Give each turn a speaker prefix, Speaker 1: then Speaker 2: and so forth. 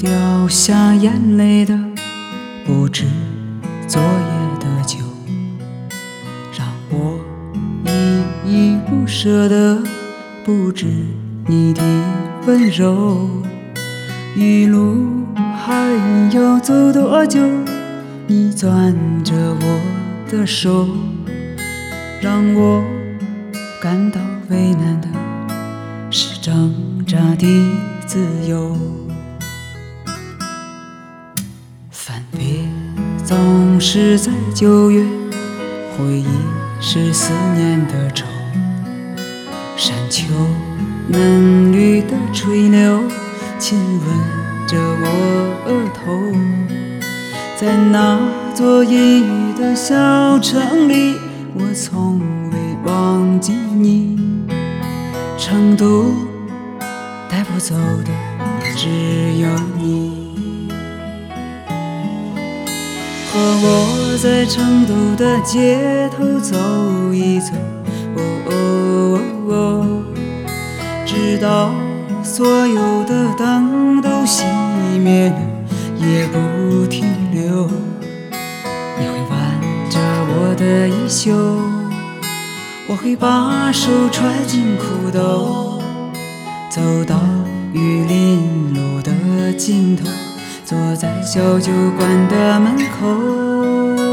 Speaker 1: 掉下眼泪的不止昨夜的酒，让我依依不舍的不止你的温柔。余路还要走多久？你攥着我的手，让我感到为难的是挣扎的自由。分别总是在九月，回忆是思念的愁。山丘嫩绿的垂柳，亲吻着我额头。在那座阴雨的小城里，我从未忘记你。成都带不走的只有你。和我在成都的街头走一走，哦哦哦哦，直到所有的灯都熄灭了，也不停留。你会挽着我的衣袖，我会把手揣进裤兜，走到玉林路的尽头。小酒馆的门口。